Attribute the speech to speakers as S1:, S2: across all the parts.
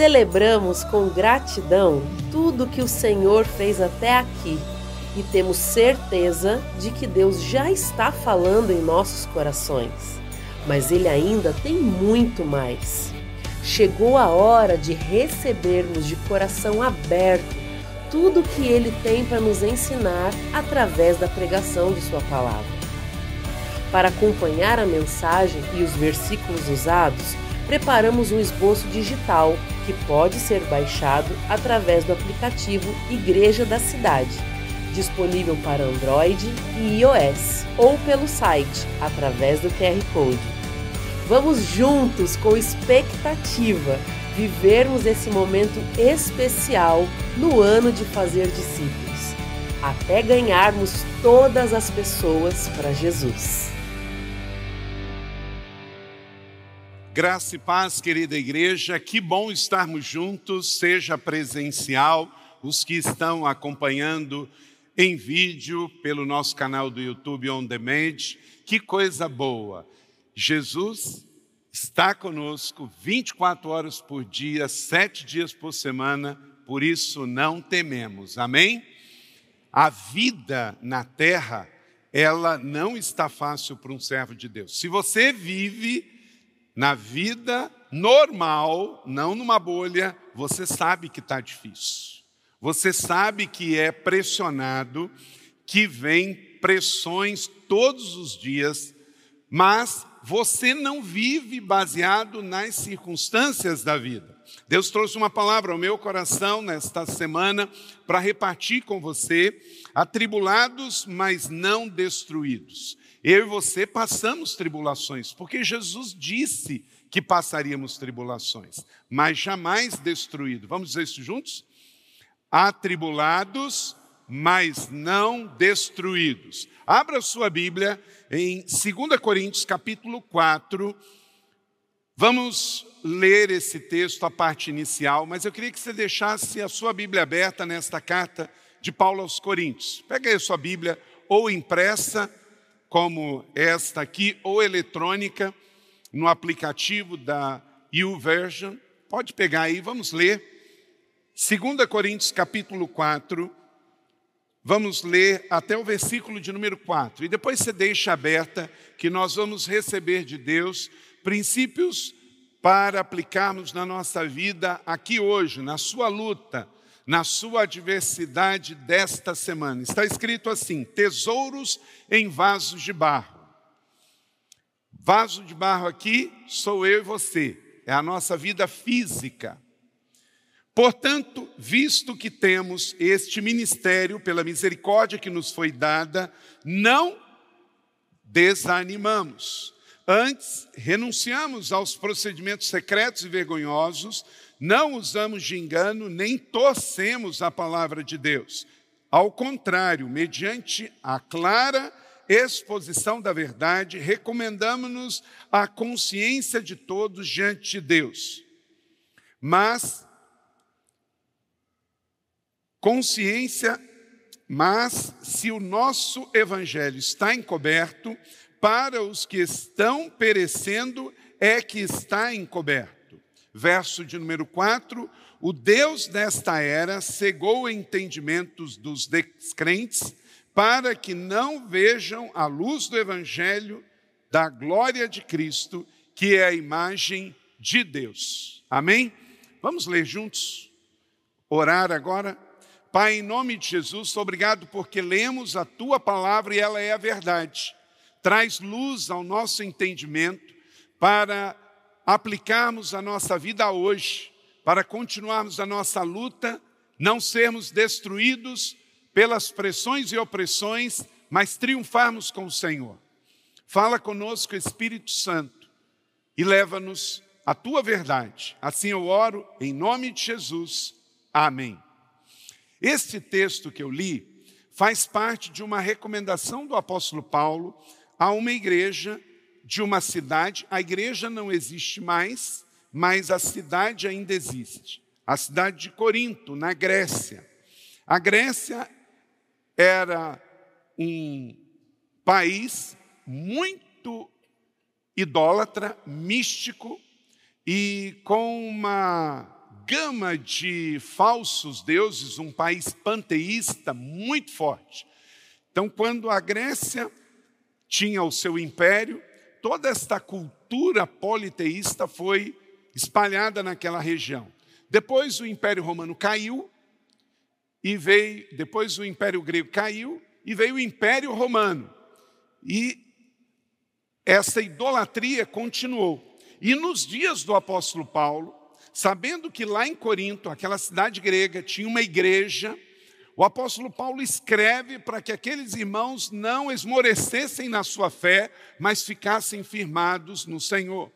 S1: Celebramos com gratidão tudo que o Senhor fez até aqui e temos certeza de que Deus já está falando em nossos corações, mas Ele ainda tem muito mais. Chegou a hora de recebermos de coração aberto tudo o que Ele tem para nos ensinar através da pregação de Sua palavra. Para acompanhar a mensagem e os versículos usados, preparamos um esboço digital que pode ser baixado através do aplicativo Igreja da Cidade, disponível para Android e iOS, ou pelo site através do QR Code. Vamos juntos com expectativa vivermos esse momento especial no ano de fazer discípulos, até ganharmos todas as pessoas para Jesus.
S2: Graça e paz, querida igreja, que bom estarmos juntos, seja presencial, os que estão acompanhando em vídeo pelo nosso canal do YouTube On Demand, que coisa boa. Jesus está conosco 24 horas por dia, sete dias por semana, por isso não tememos, amém? A vida na terra, ela não está fácil para um servo de Deus. Se você vive na vida normal, não numa bolha, você sabe que está difícil. Você sabe que é pressionado, que vem pressões todos os dias, mas você não vive baseado nas circunstâncias da vida. Deus trouxe uma palavra ao meu coração nesta semana para repartir com você, atribulados, mas não destruídos. Eu e você passamos tribulações, porque Jesus disse que passaríamos tribulações, mas jamais destruído. Vamos dizer isso juntos? Atribulados, mas não destruídos. Abra sua Bíblia em 2 Coríntios capítulo 4. Vamos ler esse texto, a parte inicial, mas eu queria que você deixasse a sua Bíblia aberta nesta carta de Paulo aos Coríntios. Pega aí a sua Bíblia, ou impressa, como esta aqui, ou eletrônica, no aplicativo da YouVersion. Pode pegar aí, vamos ler. 2 Coríntios capítulo 4, vamos ler até o versículo de número 4. E depois você deixa aberta que nós vamos receber de Deus princípios para aplicarmos na nossa vida aqui hoje, na sua luta, na sua adversidade desta semana. Está escrito assim: tesouros em vasos de barro. Vaso de barro aqui sou eu e você, é a nossa vida física. Portanto, visto que temos este ministério, pela misericórdia que nos foi dada, não desanimamos. Antes, renunciamos aos procedimentos secretos e vergonhosos, não usamos de engano, nem torcemos a palavra de Deus. Ao contrário, mediante a clara exposição da verdade, recomendamos-nos a consciência de todos diante de Deus. Mas, consciência, mas se o nosso evangelho está encoberto, para os que estão perecendo é que está encoberto verso de número 4, o Deus desta era cegou entendimentos dos descrentes para que não vejam a luz do evangelho da glória de Cristo, que é a imagem de Deus. Amém? Vamos ler juntos? Orar agora? Pai, em nome de Jesus, obrigado porque lemos a tua palavra e ela é a verdade. Traz luz ao nosso entendimento para aplicarmos a nossa vida hoje, para continuarmos a nossa luta, não sermos destruídos pelas pressões e opressões, mas triunfarmos com o Senhor. Fala conosco, Espírito Santo, e leva-nos à tua verdade. Assim eu oro, em nome de Jesus. Amém. Este texto que eu li faz parte de uma recomendação do apóstolo Paulo a uma igreja de uma cidade, a igreja não existe mais, mas a cidade ainda existe. A cidade de Corinto, na Grécia. A Grécia era um país muito idólatra, místico e com uma gama de falsos deuses, um país panteísta muito forte. Então, quando a Grécia tinha o seu império, toda esta cultura politeísta foi espalhada naquela região. Depois o Império Romano caiu e veio, depois o Império Grego caiu e veio o Império Romano. E essa idolatria continuou. E nos dias do apóstolo Paulo, sabendo que lá em Corinto, aquela cidade grega, tinha uma igreja, o apóstolo Paulo escreve para que aqueles irmãos não esmorecessem na sua fé, mas ficassem firmados no Senhor.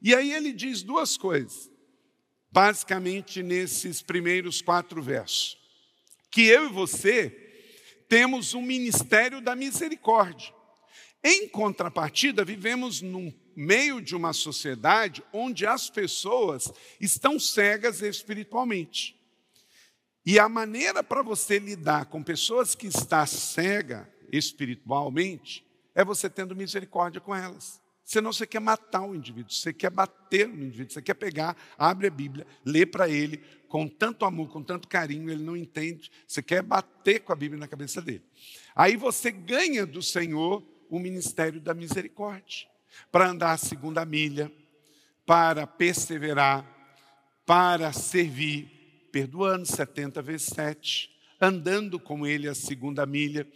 S2: E aí ele diz duas coisas, basicamente nesses primeiros quatro versos: que eu e você temos um ministério da misericórdia. Em contrapartida, vivemos num meio de uma sociedade onde as pessoas estão cegas espiritualmente. E a maneira para você lidar com pessoas que estão cega espiritualmente é você tendo misericórdia com elas. Senão você quer matar o indivíduo, você quer bater no indivíduo, você quer pegar, abre a Bíblia, lê para ele com tanto amor, com tanto carinho, ele não entende, você quer bater com a Bíblia na cabeça dele. Aí você ganha do Senhor o ministério da misericórdia, para andar a segunda milha, para perseverar, para servir, perdoando 70 vezes 7, andando com ele a segunda milha.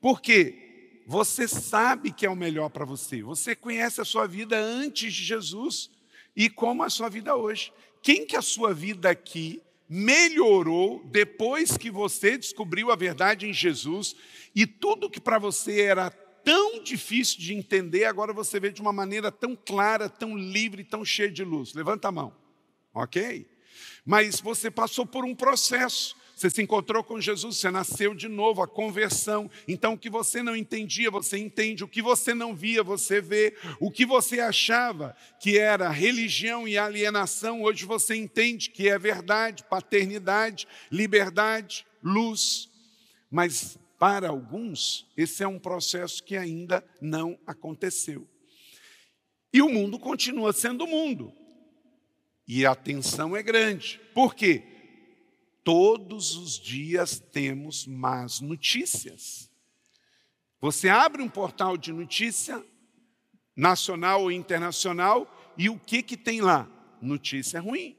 S2: Por quê? Você sabe que é o melhor para você. Você conhece a sua vida antes de Jesus e como a sua vida hoje. Quem que a sua vida aqui melhorou depois que você descobriu a verdade em Jesus e tudo que para você era tão difícil de entender, agora você vê de uma maneira tão clara, tão livre, tão cheia de luz. Levanta a mão. OK? Mas você passou por um processo. Você se encontrou com Jesus, você nasceu de novo, a conversão. Então, o que você não entendia, você entende. O que você não via, você vê. O que você achava que era religião e alienação, hoje você entende que é verdade, paternidade, liberdade, luz. Mas para alguns, esse é um processo que ainda não aconteceu. E o mundo continua sendo mundo. E a tensão é grande. Por quê? todos os dias temos más notícias. Você abre um portal de notícia, nacional ou internacional, e o que, que tem lá? Notícia ruim.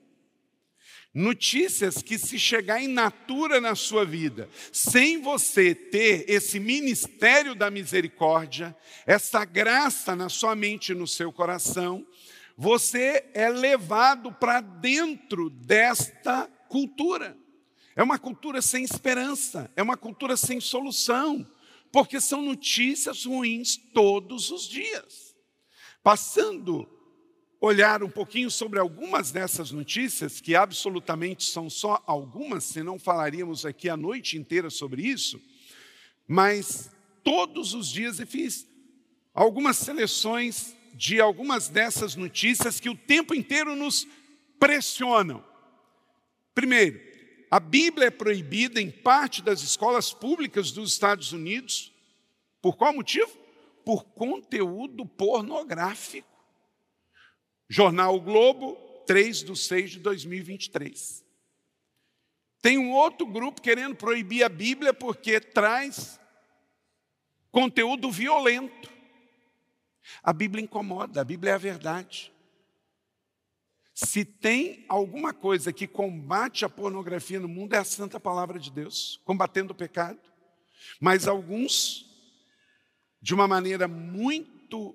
S2: Notícias que, se chegar em natura na sua vida, sem você ter esse ministério da misericórdia, essa graça na sua mente e no seu coração, você é levado para dentro desta cultura. É uma cultura sem esperança, é uma cultura sem solução, porque são notícias ruins todos os dias. Passando olhar um pouquinho sobre algumas dessas notícias, que absolutamente são só algumas, senão falaríamos aqui a noite inteira sobre isso, mas todos os dias eu fiz algumas seleções de algumas dessas notícias que o tempo inteiro nos pressionam. Primeiro, a Bíblia é proibida em parte das escolas públicas dos Estados Unidos. Por qual motivo? Por conteúdo pornográfico. Jornal o Globo, 3 de 6 de 2023. Tem um outro grupo querendo proibir a Bíblia porque traz conteúdo violento. A Bíblia incomoda, a Bíblia é a verdade. Se tem alguma coisa que combate a pornografia no mundo, é a santa palavra de Deus, combatendo o pecado. Mas alguns, de uma maneira muito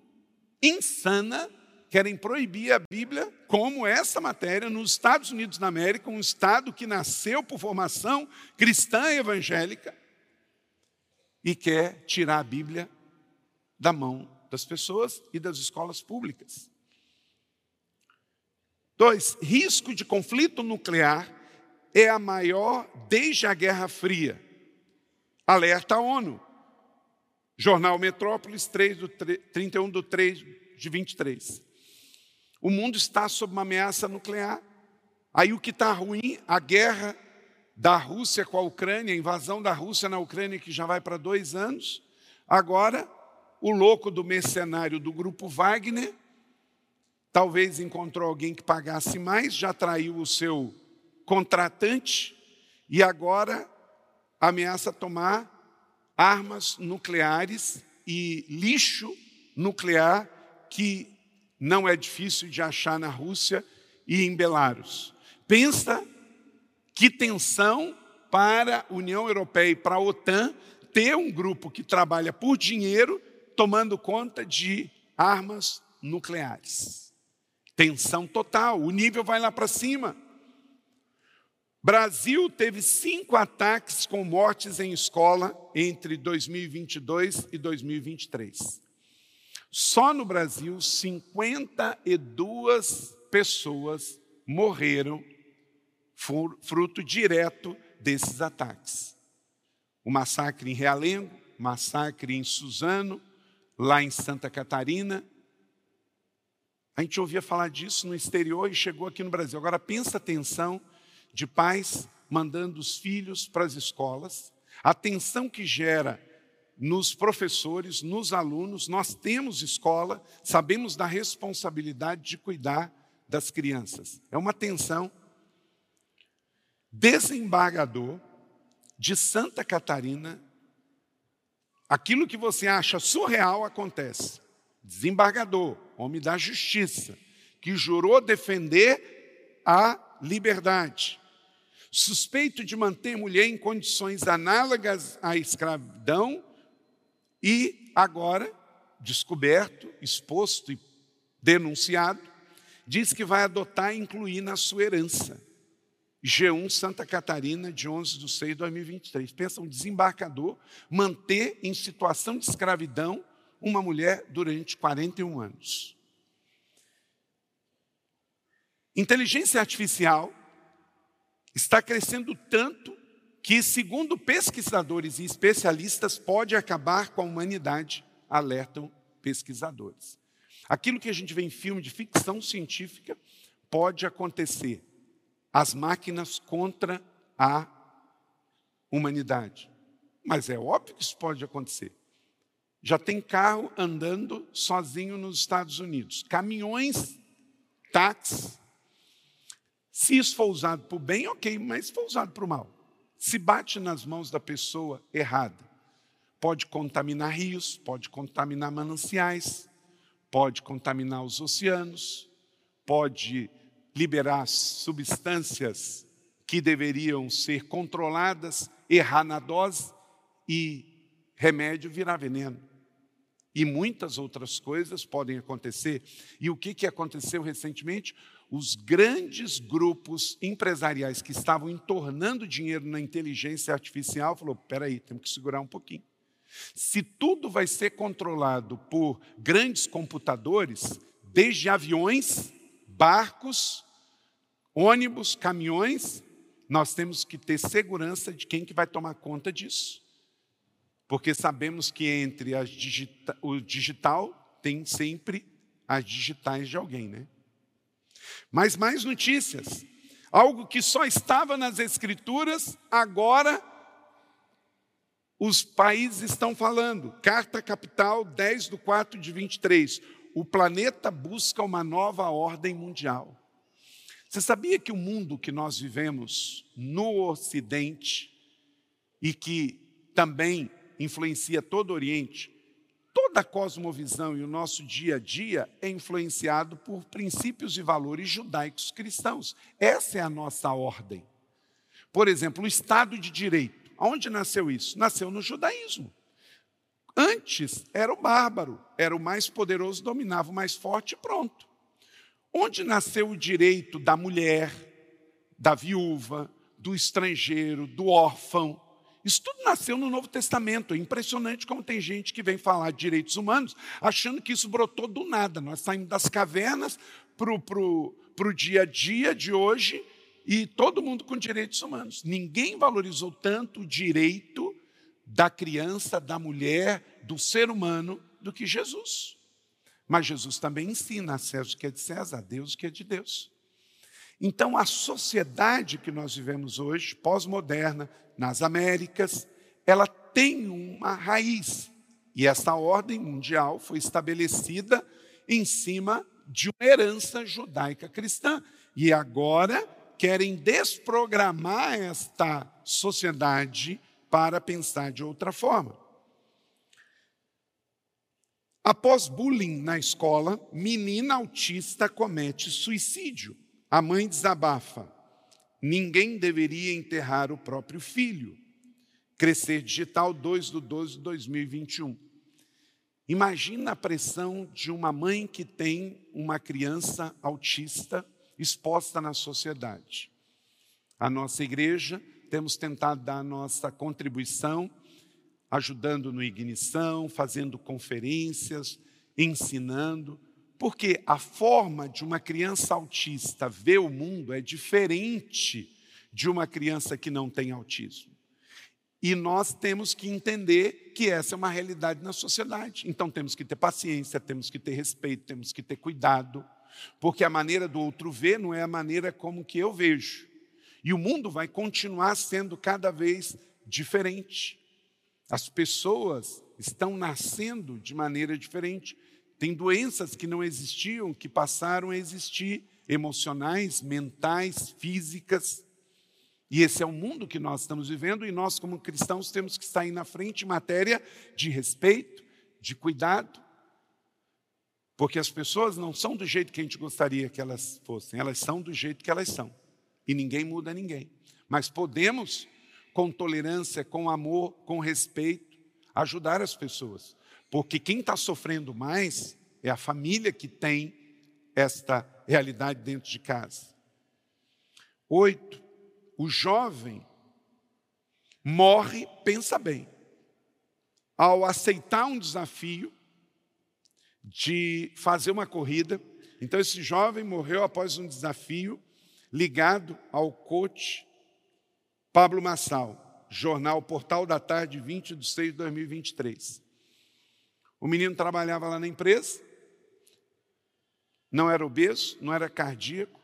S2: insana, querem proibir a Bíblia, como essa matéria, nos Estados Unidos da América, um estado que nasceu por formação cristã e evangélica, e quer tirar a Bíblia da mão das pessoas e das escolas públicas. Dois, risco de conflito nuclear é a maior desde a Guerra Fria. Alerta a ONU. Jornal Metrópolis 3 do 31 do 3 de 23. O mundo está sob uma ameaça nuclear. Aí o que está ruim, a guerra da Rússia com a Ucrânia, a invasão da Rússia na Ucrânia, que já vai para dois anos. Agora, o louco do mercenário do grupo Wagner Talvez encontrou alguém que pagasse mais, já traiu o seu contratante e agora ameaça tomar armas nucleares e lixo nuclear que não é difícil de achar na Rússia e em Belarus. Pensa que tensão para a União Europeia e para a OTAN ter um grupo que trabalha por dinheiro tomando conta de armas nucleares. Tensão total, o nível vai lá para cima. Brasil teve cinco ataques com mortes em escola entre 2022 e 2023. Só no Brasil, 52 pessoas morreram fruto direto desses ataques. O massacre em Realengo, massacre em Suzano, lá em Santa Catarina. A gente ouvia falar disso no exterior e chegou aqui no Brasil. Agora pensa a tensão de pais mandando os filhos para as escolas, a tensão que gera nos professores, nos alunos, nós temos escola, sabemos da responsabilidade de cuidar das crianças. É uma tensão. Desembargador de Santa Catarina, aquilo que você acha surreal acontece. Desembargador, homem da justiça, que jurou defender a liberdade suspeito de manter mulher em condições análogas à escravidão e agora descoberto, exposto e denunciado, diz que vai adotar e incluir na sua herança. G1 Santa Catarina, de 11 de 6 de 2023. Pensa um desembarcador manter em situação de escravidão uma mulher durante 41 anos. Inteligência artificial está crescendo tanto que, segundo pesquisadores e especialistas, pode acabar com a humanidade, alertam pesquisadores. Aquilo que a gente vê em filme de ficção científica pode acontecer. As máquinas contra a humanidade. Mas é óbvio que isso pode acontecer. Já tem carro andando sozinho nos Estados Unidos, caminhões, táxis, se isso for usado para o bem, ok, mas se for usado para o mal, se bate nas mãos da pessoa errada, pode contaminar rios, pode contaminar mananciais, pode contaminar os oceanos, pode liberar substâncias que deveriam ser controladas, errar na dose e remédio virar veneno. E muitas outras coisas podem acontecer. E o que, que aconteceu recentemente? Os grandes grupos empresariais que estavam entornando dinheiro na inteligência artificial falou: peraí, temos que segurar um pouquinho. Se tudo vai ser controlado por grandes computadores, desde aviões, barcos, ônibus, caminhões, nós temos que ter segurança de quem que vai tomar conta disso. Porque sabemos que entre digita o digital tem sempre as digitais de alguém, né? Mas mais notícias. Algo que só estava nas Escrituras, agora os países estão falando. Carta Capital 10 do 4 de 23. O planeta busca uma nova ordem mundial. Você sabia que o mundo que nós vivemos no Ocidente e que também influencia todo o Oriente, Toda a cosmovisão e o nosso dia a dia é influenciado por princípios e valores judaicos cristãos. Essa é a nossa ordem. Por exemplo, o Estado de Direito. Onde nasceu isso? Nasceu no judaísmo. Antes era o bárbaro, era o mais poderoso, dominava o mais forte e pronto. Onde nasceu o direito da mulher, da viúva, do estrangeiro, do órfão? Isso tudo nasceu no Novo Testamento. É impressionante como tem gente que vem falar de direitos humanos achando que isso brotou do nada. Nós saímos das cavernas para o dia a dia de hoje e todo mundo com direitos humanos. Ninguém valorizou tanto o direito da criança, da mulher, do ser humano do que Jesus. Mas Jesus também ensina a César o que é de César, a Deus o que é de Deus. Então, a sociedade que nós vivemos hoje, pós-moderna, nas Américas, ela tem uma raiz. E essa ordem mundial foi estabelecida em cima de uma herança judaica cristã. E agora querem desprogramar esta sociedade para pensar de outra forma. Após bullying na escola, menina autista comete suicídio. A mãe desabafa. Ninguém deveria enterrar o próprio filho. Crescer Digital 2 de 12 de 2021. Imagina a pressão de uma mãe que tem uma criança autista exposta na sociedade. A nossa igreja temos tentado dar a nossa contribuição, ajudando no ignição, fazendo conferências, ensinando, porque a forma de uma criança autista ver o mundo é diferente de uma criança que não tem autismo. E nós temos que entender que essa é uma realidade na sociedade. Então temos que ter paciência, temos que ter respeito, temos que ter cuidado, porque a maneira do outro ver não é a maneira como que eu vejo. E o mundo vai continuar sendo cada vez diferente. As pessoas estão nascendo de maneira diferente. Tem doenças que não existiam, que passaram a existir, emocionais, mentais, físicas. E esse é o mundo que nós estamos vivendo, e nós, como cristãos, temos que sair na frente em matéria de respeito, de cuidado, porque as pessoas não são do jeito que a gente gostaria que elas fossem, elas são do jeito que elas são. E ninguém muda ninguém. Mas podemos, com tolerância, com amor, com respeito, ajudar as pessoas. Porque quem está sofrendo mais é a família que tem esta realidade dentro de casa. Oito, o jovem morre, pensa bem, ao aceitar um desafio de fazer uma corrida. Então, esse jovem morreu após um desafio ligado ao coach Pablo Massal, jornal Portal da Tarde, 20 de 6 de 2023. O menino trabalhava lá na empresa, não era obeso, não era cardíaco,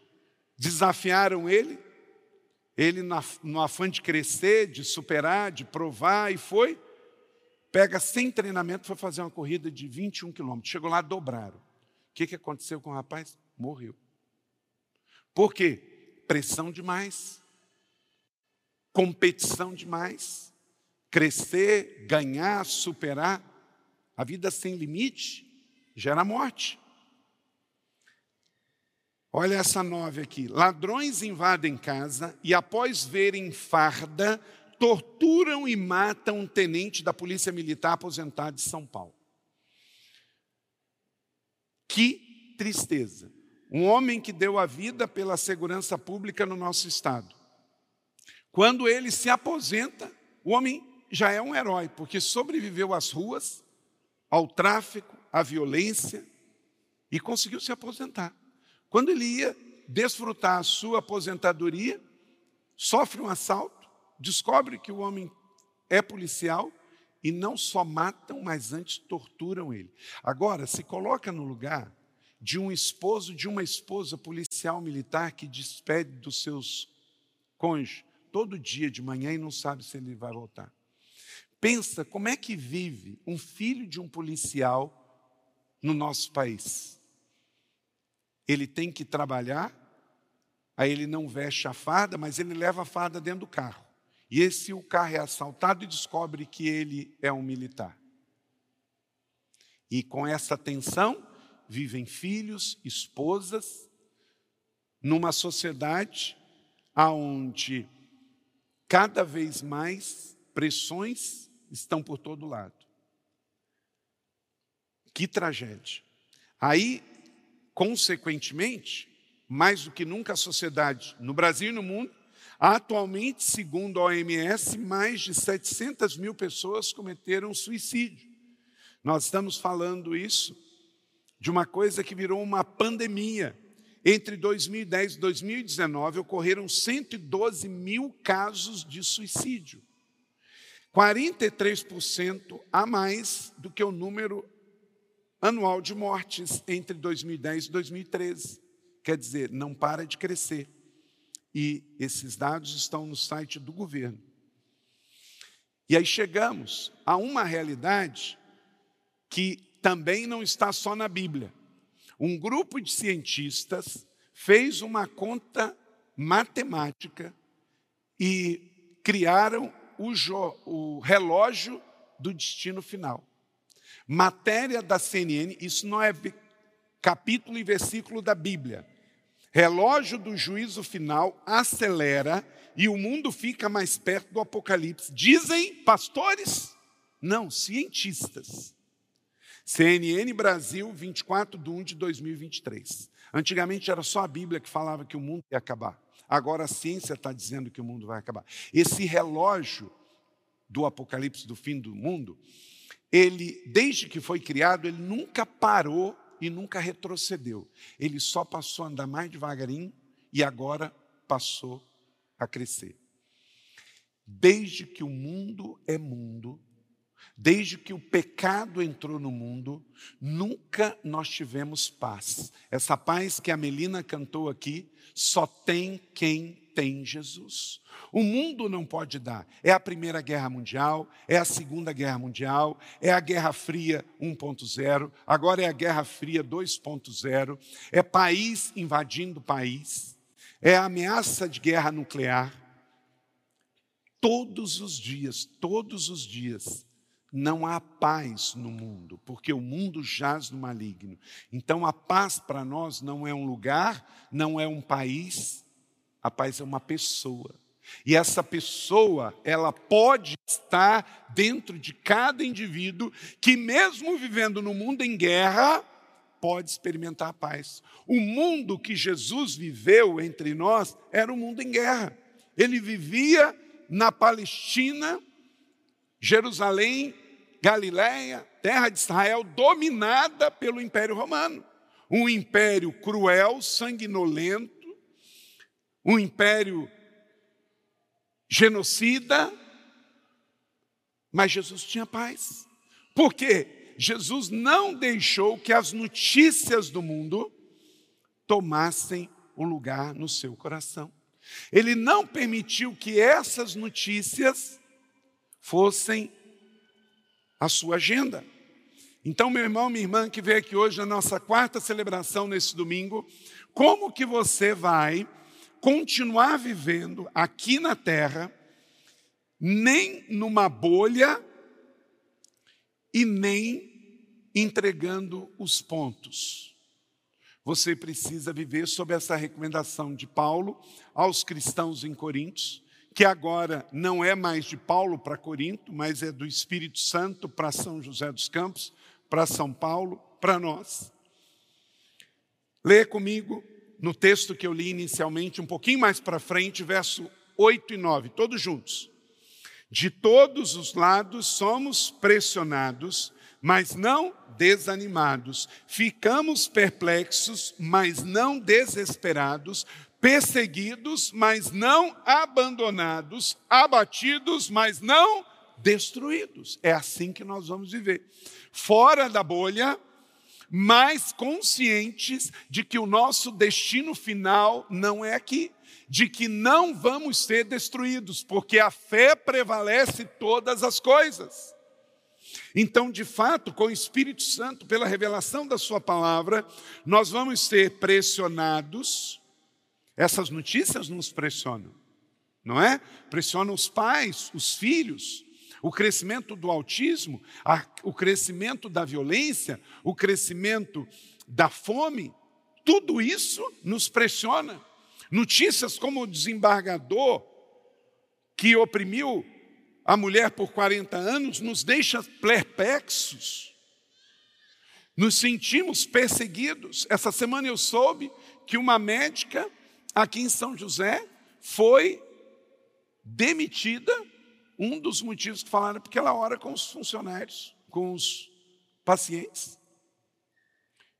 S2: desafiaram ele, ele no afã de crescer, de superar, de provar, e foi, pega sem treinamento, foi fazer uma corrida de 21 quilômetros. Chegou lá, dobraram. O que, que aconteceu com o rapaz? Morreu. Por quê? Pressão demais, competição demais, crescer, ganhar, superar. A vida sem limite gera morte. Olha essa nove aqui. Ladrões invadem casa e, após verem farda, torturam e matam um tenente da Polícia Militar aposentado de São Paulo. Que tristeza. Um homem que deu a vida pela segurança pública no nosso estado. Quando ele se aposenta, o homem já é um herói, porque sobreviveu às ruas, ao tráfico, à violência e conseguiu se aposentar. Quando ele ia desfrutar a sua aposentadoria, sofre um assalto, descobre que o homem é policial e não só matam, mas antes torturam ele. Agora, se coloca no lugar de um esposo, de uma esposa policial militar que despede dos seus cônjuges todo dia de manhã e não sabe se ele vai voltar. Pensa como é que vive um filho de um policial no nosso país. Ele tem que trabalhar, aí ele não veste a farda, mas ele leva a farda dentro do carro. E esse o carro é assaltado e descobre que ele é um militar. E com essa tensão vivem filhos, esposas, numa sociedade aonde cada vez mais pressões estão por todo lado. Que tragédia. Aí, consequentemente, mais do que nunca a sociedade, no Brasil e no mundo, Atualmente, segundo a OMS, mais de 700 mil pessoas cometeram suicídio. Nós estamos falando isso de uma coisa que virou uma pandemia. Entre 2010 e 2019, ocorreram 112 mil casos de suicídio. 43% a mais do que o número anual de mortes entre 2010 e 2013. Quer dizer, não para de crescer. E esses dados estão no site do governo. E aí chegamos a uma realidade que também não está só na Bíblia. Um grupo de cientistas fez uma conta matemática e criaram o, o relógio do destino final. Matéria da CNN, isso não é capítulo e versículo da Bíblia. Relógio do juízo final acelera e o mundo fica mais perto do apocalipse. Dizem pastores? Não, cientistas. CNN Brasil, 24 de 1 de 2023. Antigamente era só a Bíblia que falava que o mundo ia acabar. Agora a ciência está dizendo que o mundo vai acabar. Esse relógio do apocalipse do fim do mundo, ele, desde que foi criado, ele nunca parou e nunca retrocedeu. Ele só passou a andar mais devagarinho e agora passou a crescer. Desde que o mundo é mundo, Desde que o pecado entrou no mundo, nunca nós tivemos paz. Essa paz que a Melina cantou aqui, só tem quem tem Jesus. O mundo não pode dar. É a Primeira Guerra Mundial, é a Segunda Guerra Mundial, é a Guerra Fria 1.0, agora é a Guerra Fria 2.0, é país invadindo país, é a ameaça de guerra nuclear. Todos os dias, todos os dias, não há paz no mundo, porque o mundo jaz no maligno. Então a paz para nós não é um lugar, não é um país, a paz é uma pessoa. E essa pessoa, ela pode estar dentro de cada indivíduo que, mesmo vivendo no mundo em guerra, pode experimentar a paz. O mundo que Jesus viveu entre nós era um mundo em guerra. Ele vivia na Palestina, Jerusalém Galiléia, terra de Israel, dominada pelo Império Romano. Um império cruel, sanguinolento, um império genocida, mas Jesus tinha paz. Por quê? Jesus não deixou que as notícias do mundo tomassem um lugar no seu coração. Ele não permitiu que essas notícias fossem a sua agenda. Então, meu irmão, minha irmã que veio aqui hoje na nossa quarta celebração nesse domingo, como que você vai continuar vivendo aqui na terra, nem numa bolha e nem entregando os pontos? Você precisa viver sob essa recomendação de Paulo aos cristãos em Coríntios, que agora não é mais de Paulo para Corinto, mas é do Espírito Santo para São José dos Campos, para São Paulo, para nós. Lê comigo no texto que eu li inicialmente, um pouquinho mais para frente, verso 8 e 9, todos juntos. De todos os lados somos pressionados, mas não desanimados. Ficamos perplexos, mas não desesperados perseguidos, mas não abandonados, abatidos, mas não destruídos. É assim que nós vamos viver. Fora da bolha, mas conscientes de que o nosso destino final não é aqui, de que não vamos ser destruídos, porque a fé prevalece todas as coisas. Então, de fato, com o Espírito Santo, pela revelação da Sua palavra, nós vamos ser pressionados, essas notícias nos pressionam, não é? Pressionam os pais, os filhos, o crescimento do autismo, a, o crescimento da violência, o crescimento da fome, tudo isso nos pressiona. Notícias como o desembargador que oprimiu a mulher por 40 anos nos deixa perplexos. Nos sentimos perseguidos. Essa semana eu soube que uma médica aqui em São José foi demitida. Um dos motivos que falaram é porque ela ora com os funcionários, com os pacientes.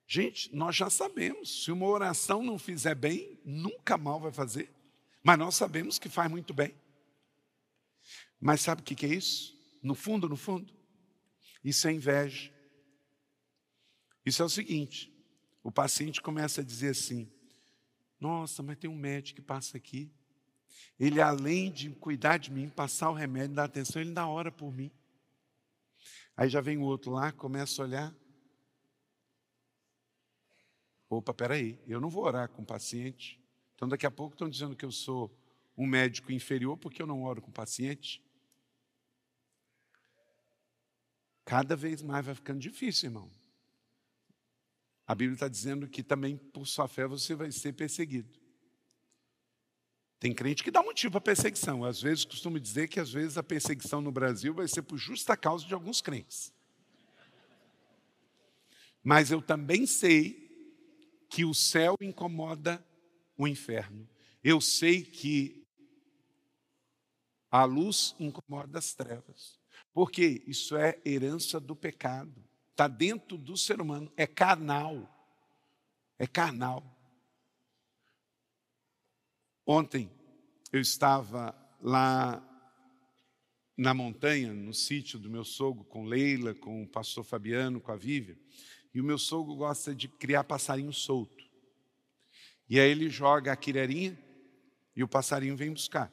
S2: Gente, nós já sabemos, se uma oração não fizer bem, nunca mal vai fazer. Mas nós sabemos que faz muito bem. Mas sabe o que é isso? No fundo, no fundo, isso é inveja. Isso é o seguinte: o paciente começa a dizer assim: nossa, mas tem um médico que passa aqui. Ele, além de cuidar de mim, passar o remédio, dar atenção, ele dá hora por mim. Aí já vem o outro lá, começa a olhar. Opa, peraí, eu não vou orar com o paciente Então, daqui a pouco estão dizendo que eu sou um médico inferior porque eu não oro com paciente. Cada vez mais vai ficando difícil, irmão. A Bíblia está dizendo que também por sua fé você vai ser perseguido. Tem crente que dá motivo para perseguição. Às vezes costumo dizer que às vezes a perseguição no Brasil vai ser por justa causa de alguns crentes. Mas eu também sei que o céu incomoda o inferno. Eu sei que a luz incomoda as trevas. Porque isso é herança do pecado. Está dentro do ser humano. É carnal. É carnal. Ontem eu estava lá na montanha, no sítio do meu sogro, com Leila, com o pastor Fabiano, com a Vívia. E o meu sogro gosta de criar passarinho solto. E aí ele joga a quirerinha e o passarinho vem buscar.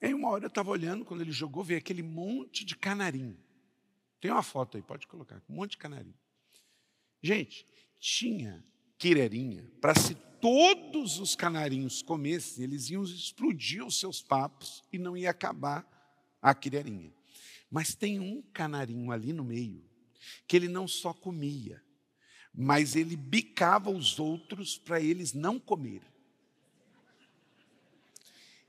S2: Aí uma hora eu estava olhando, quando ele jogou, veio aquele monte de canarinho. Tem uma foto aí, pode colocar, um monte de canarinho. Gente, tinha quirerinha para se todos os canarinhos comessem, eles iam explodir os seus papos e não ia acabar a quirerinha. Mas tem um canarinho ali no meio que ele não só comia, mas ele bicava os outros para eles não comerem.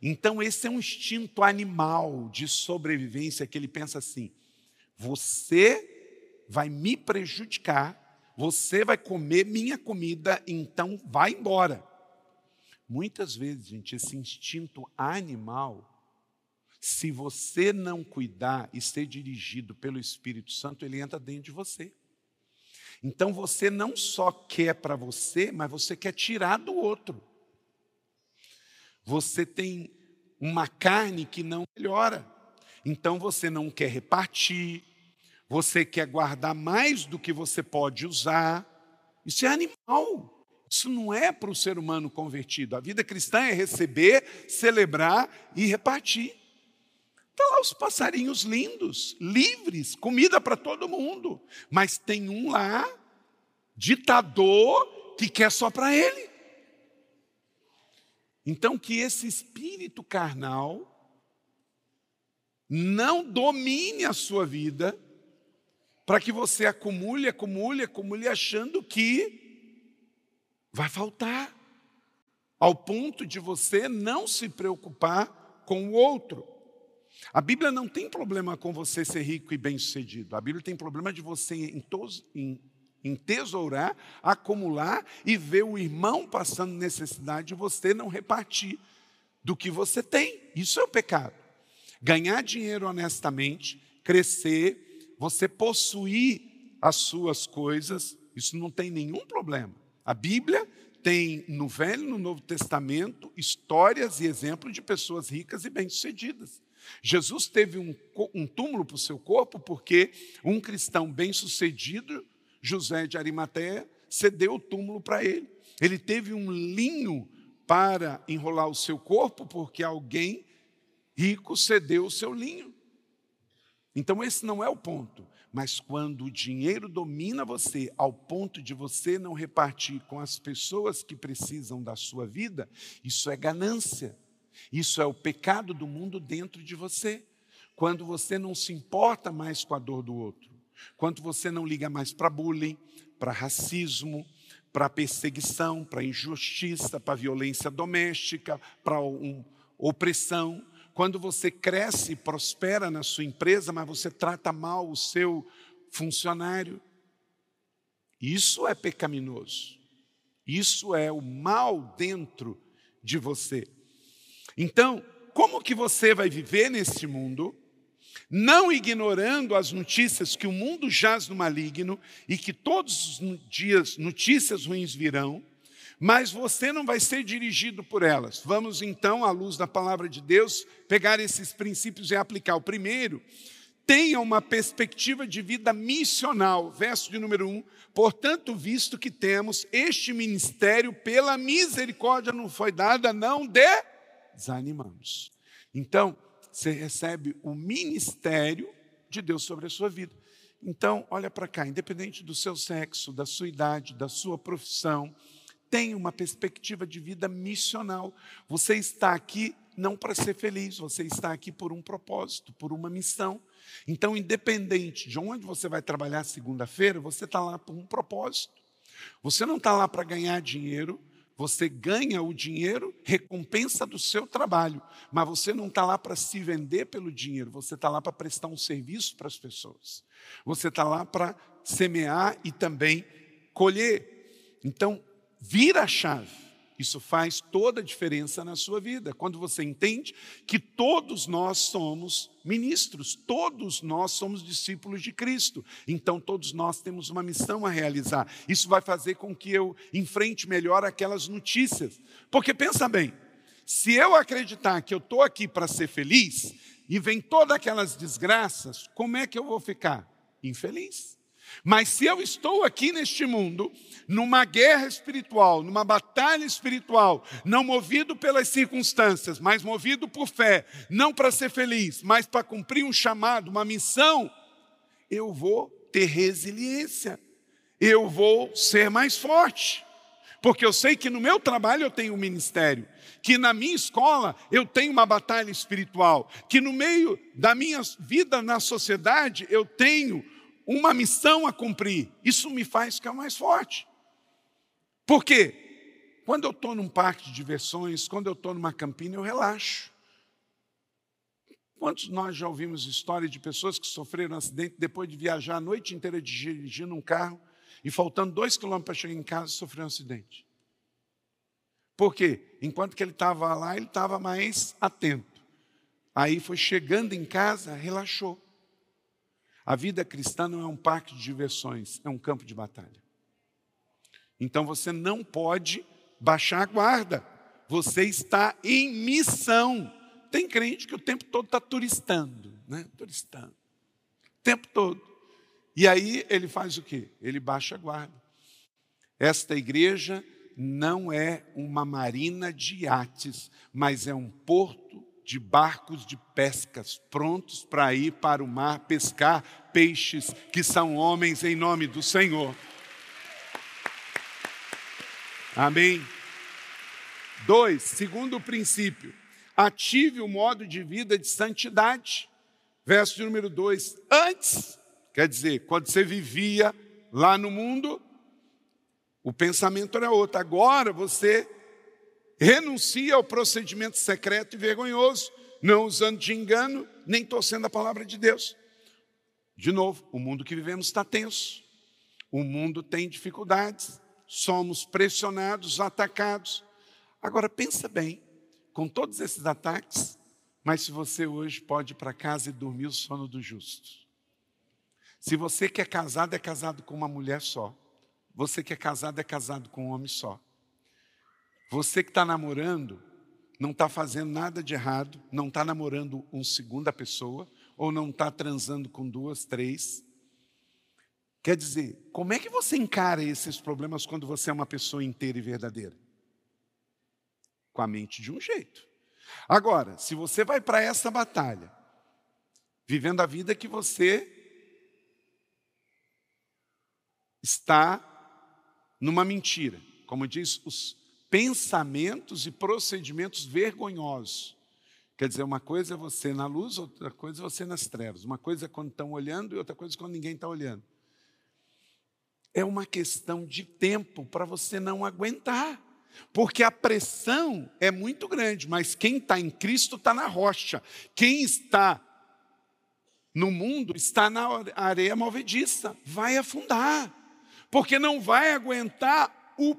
S2: Então, esse é um instinto animal de sobrevivência que ele pensa assim: você vai me prejudicar, você vai comer minha comida, então vai embora. Muitas vezes, gente, esse instinto animal, se você não cuidar e ser dirigido pelo Espírito Santo, ele entra dentro de você. Então você não só quer para você, mas você quer tirar do outro. Você tem uma carne que não melhora. Então você não quer repartir, você quer guardar mais do que você pode usar. Isso é animal. Isso não é para o ser humano convertido. A vida cristã é receber, celebrar e repartir. Estão lá os passarinhos lindos, livres, comida para todo mundo. Mas tem um lá, ditador, que quer só para ele. Então, que esse espírito carnal não domine a sua vida, para que você acumule, acumule, acumule, achando que vai faltar, ao ponto de você não se preocupar com o outro. A Bíblia não tem problema com você ser rico e bem-sucedido. A Bíblia tem problema de você entesourar, acumular e ver o irmão passando necessidade e você não repartir do que você tem. Isso é o pecado. Ganhar dinheiro honestamente, crescer, você possuir as suas coisas, isso não tem nenhum problema. A Bíblia tem no Velho e no Novo Testamento histórias e exemplos de pessoas ricas e bem-sucedidas. Jesus teve um, um túmulo para o seu corpo porque um cristão bem-sucedido José de Arimateia cedeu o túmulo para ele. Ele teve um linho para enrolar o seu corpo, porque alguém rico cedeu o seu linho. Então, esse não é o ponto. Mas quando o dinheiro domina você ao ponto de você não repartir com as pessoas que precisam da sua vida, isso é ganância. Isso é o pecado do mundo dentro de você. Quando você não se importa mais com a dor do outro quanto você não liga mais para bullying, para racismo, para perseguição, para injustiça, para violência doméstica, para um, opressão. Quando você cresce e prospera na sua empresa, mas você trata mal o seu funcionário, isso é pecaminoso. Isso é o mal dentro de você. Então, como que você vai viver nesse mundo não ignorando as notícias que o mundo jaz no maligno e que todos os dias notícias ruins virão, mas você não vai ser dirigido por elas. Vamos então, à luz da palavra de Deus, pegar esses princípios e aplicar. O primeiro, tenha uma perspectiva de vida missional. Verso de número um. Portanto, visto que temos este ministério, pela misericórdia não foi dada, não desanimamos. Então, você recebe o ministério de Deus sobre a sua vida. Então, olha para cá, independente do seu sexo, da sua idade, da sua profissão, tenha uma perspectiva de vida missional. Você está aqui não para ser feliz, você está aqui por um propósito, por uma missão. Então, independente de onde você vai trabalhar segunda-feira, você está lá por um propósito. Você não está lá para ganhar dinheiro, você ganha o dinheiro, recompensa do seu trabalho, mas você não está lá para se vender pelo dinheiro, você está lá para prestar um serviço para as pessoas. Você está lá para semear e também colher. Então, vira a chave. Isso faz toda a diferença na sua vida. Quando você entende que todos nós somos ministros, todos nós somos discípulos de Cristo. Então todos nós temos uma missão a realizar. Isso vai fazer com que eu enfrente melhor aquelas notícias. Porque pensa bem, se eu acreditar que eu estou aqui para ser feliz e vem todas aquelas desgraças, como é que eu vou ficar? Infeliz. Mas se eu estou aqui neste mundo, numa guerra espiritual, numa batalha espiritual, não movido pelas circunstâncias, mas movido por fé, não para ser feliz, mas para cumprir um chamado, uma missão, eu vou ter resiliência, eu vou ser mais forte. Porque eu sei que no meu trabalho eu tenho um ministério, que na minha escola eu tenho uma batalha espiritual, que no meio da minha vida na sociedade eu tenho uma missão a cumprir. Isso me faz ficar mais forte. Por quê? Quando eu estou num parque de diversões, quando eu estou numa campina, eu relaxo. Quantos nós já ouvimos história de pessoas que sofreram um acidente depois de viajar a noite inteira dirigindo um carro e faltando dois quilômetros para chegar em casa, sofreu um acidente? Por quê? Enquanto que ele estava lá, ele estava mais atento. Aí foi chegando em casa, relaxou. A vida cristã não é um parque de diversões, é um campo de batalha. Então você não pode baixar a guarda. Você está em missão. Tem crente que o tempo todo está turistando, né? Turistando. O tempo todo. E aí ele faz o quê? Ele baixa a guarda. Esta igreja não é uma marina de iates, mas é um porto de barcos de pescas, prontos para ir para o mar pescar peixes, que são homens em nome do Senhor. Amém. Dois, segundo princípio, ative o modo de vida de santidade. Verso de número dois. Antes, quer dizer, quando você vivia lá no mundo, o pensamento era outro. Agora você renuncia ao procedimento secreto e vergonhoso, não usando de engano, nem torcendo a palavra de Deus. De novo, o mundo que vivemos está tenso, o mundo tem dificuldades, somos pressionados, atacados. Agora, pensa bem, com todos esses ataques, mas se você hoje pode ir para casa e dormir o sono do justo. Se você que é casado, é casado com uma mulher só. Você que é casado, é casado com um homem só. Você que está namorando, não está fazendo nada de errado, não está namorando uma segunda pessoa, ou não está transando com duas, três. Quer dizer, como é que você encara esses problemas quando você é uma pessoa inteira e verdadeira? Com a mente de um jeito. Agora, se você vai para essa batalha, vivendo a vida que você está numa mentira, como diz os pensamentos e procedimentos vergonhosos. Quer dizer, uma coisa é você na luz, outra coisa é você nas trevas. Uma coisa é quando estão olhando e outra coisa é quando ninguém está olhando. É uma questão de tempo para você não aguentar. Porque a pressão é muito grande, mas quem está em Cristo está na rocha. Quem está no mundo está na areia movediça, vai afundar, porque não vai aguentar o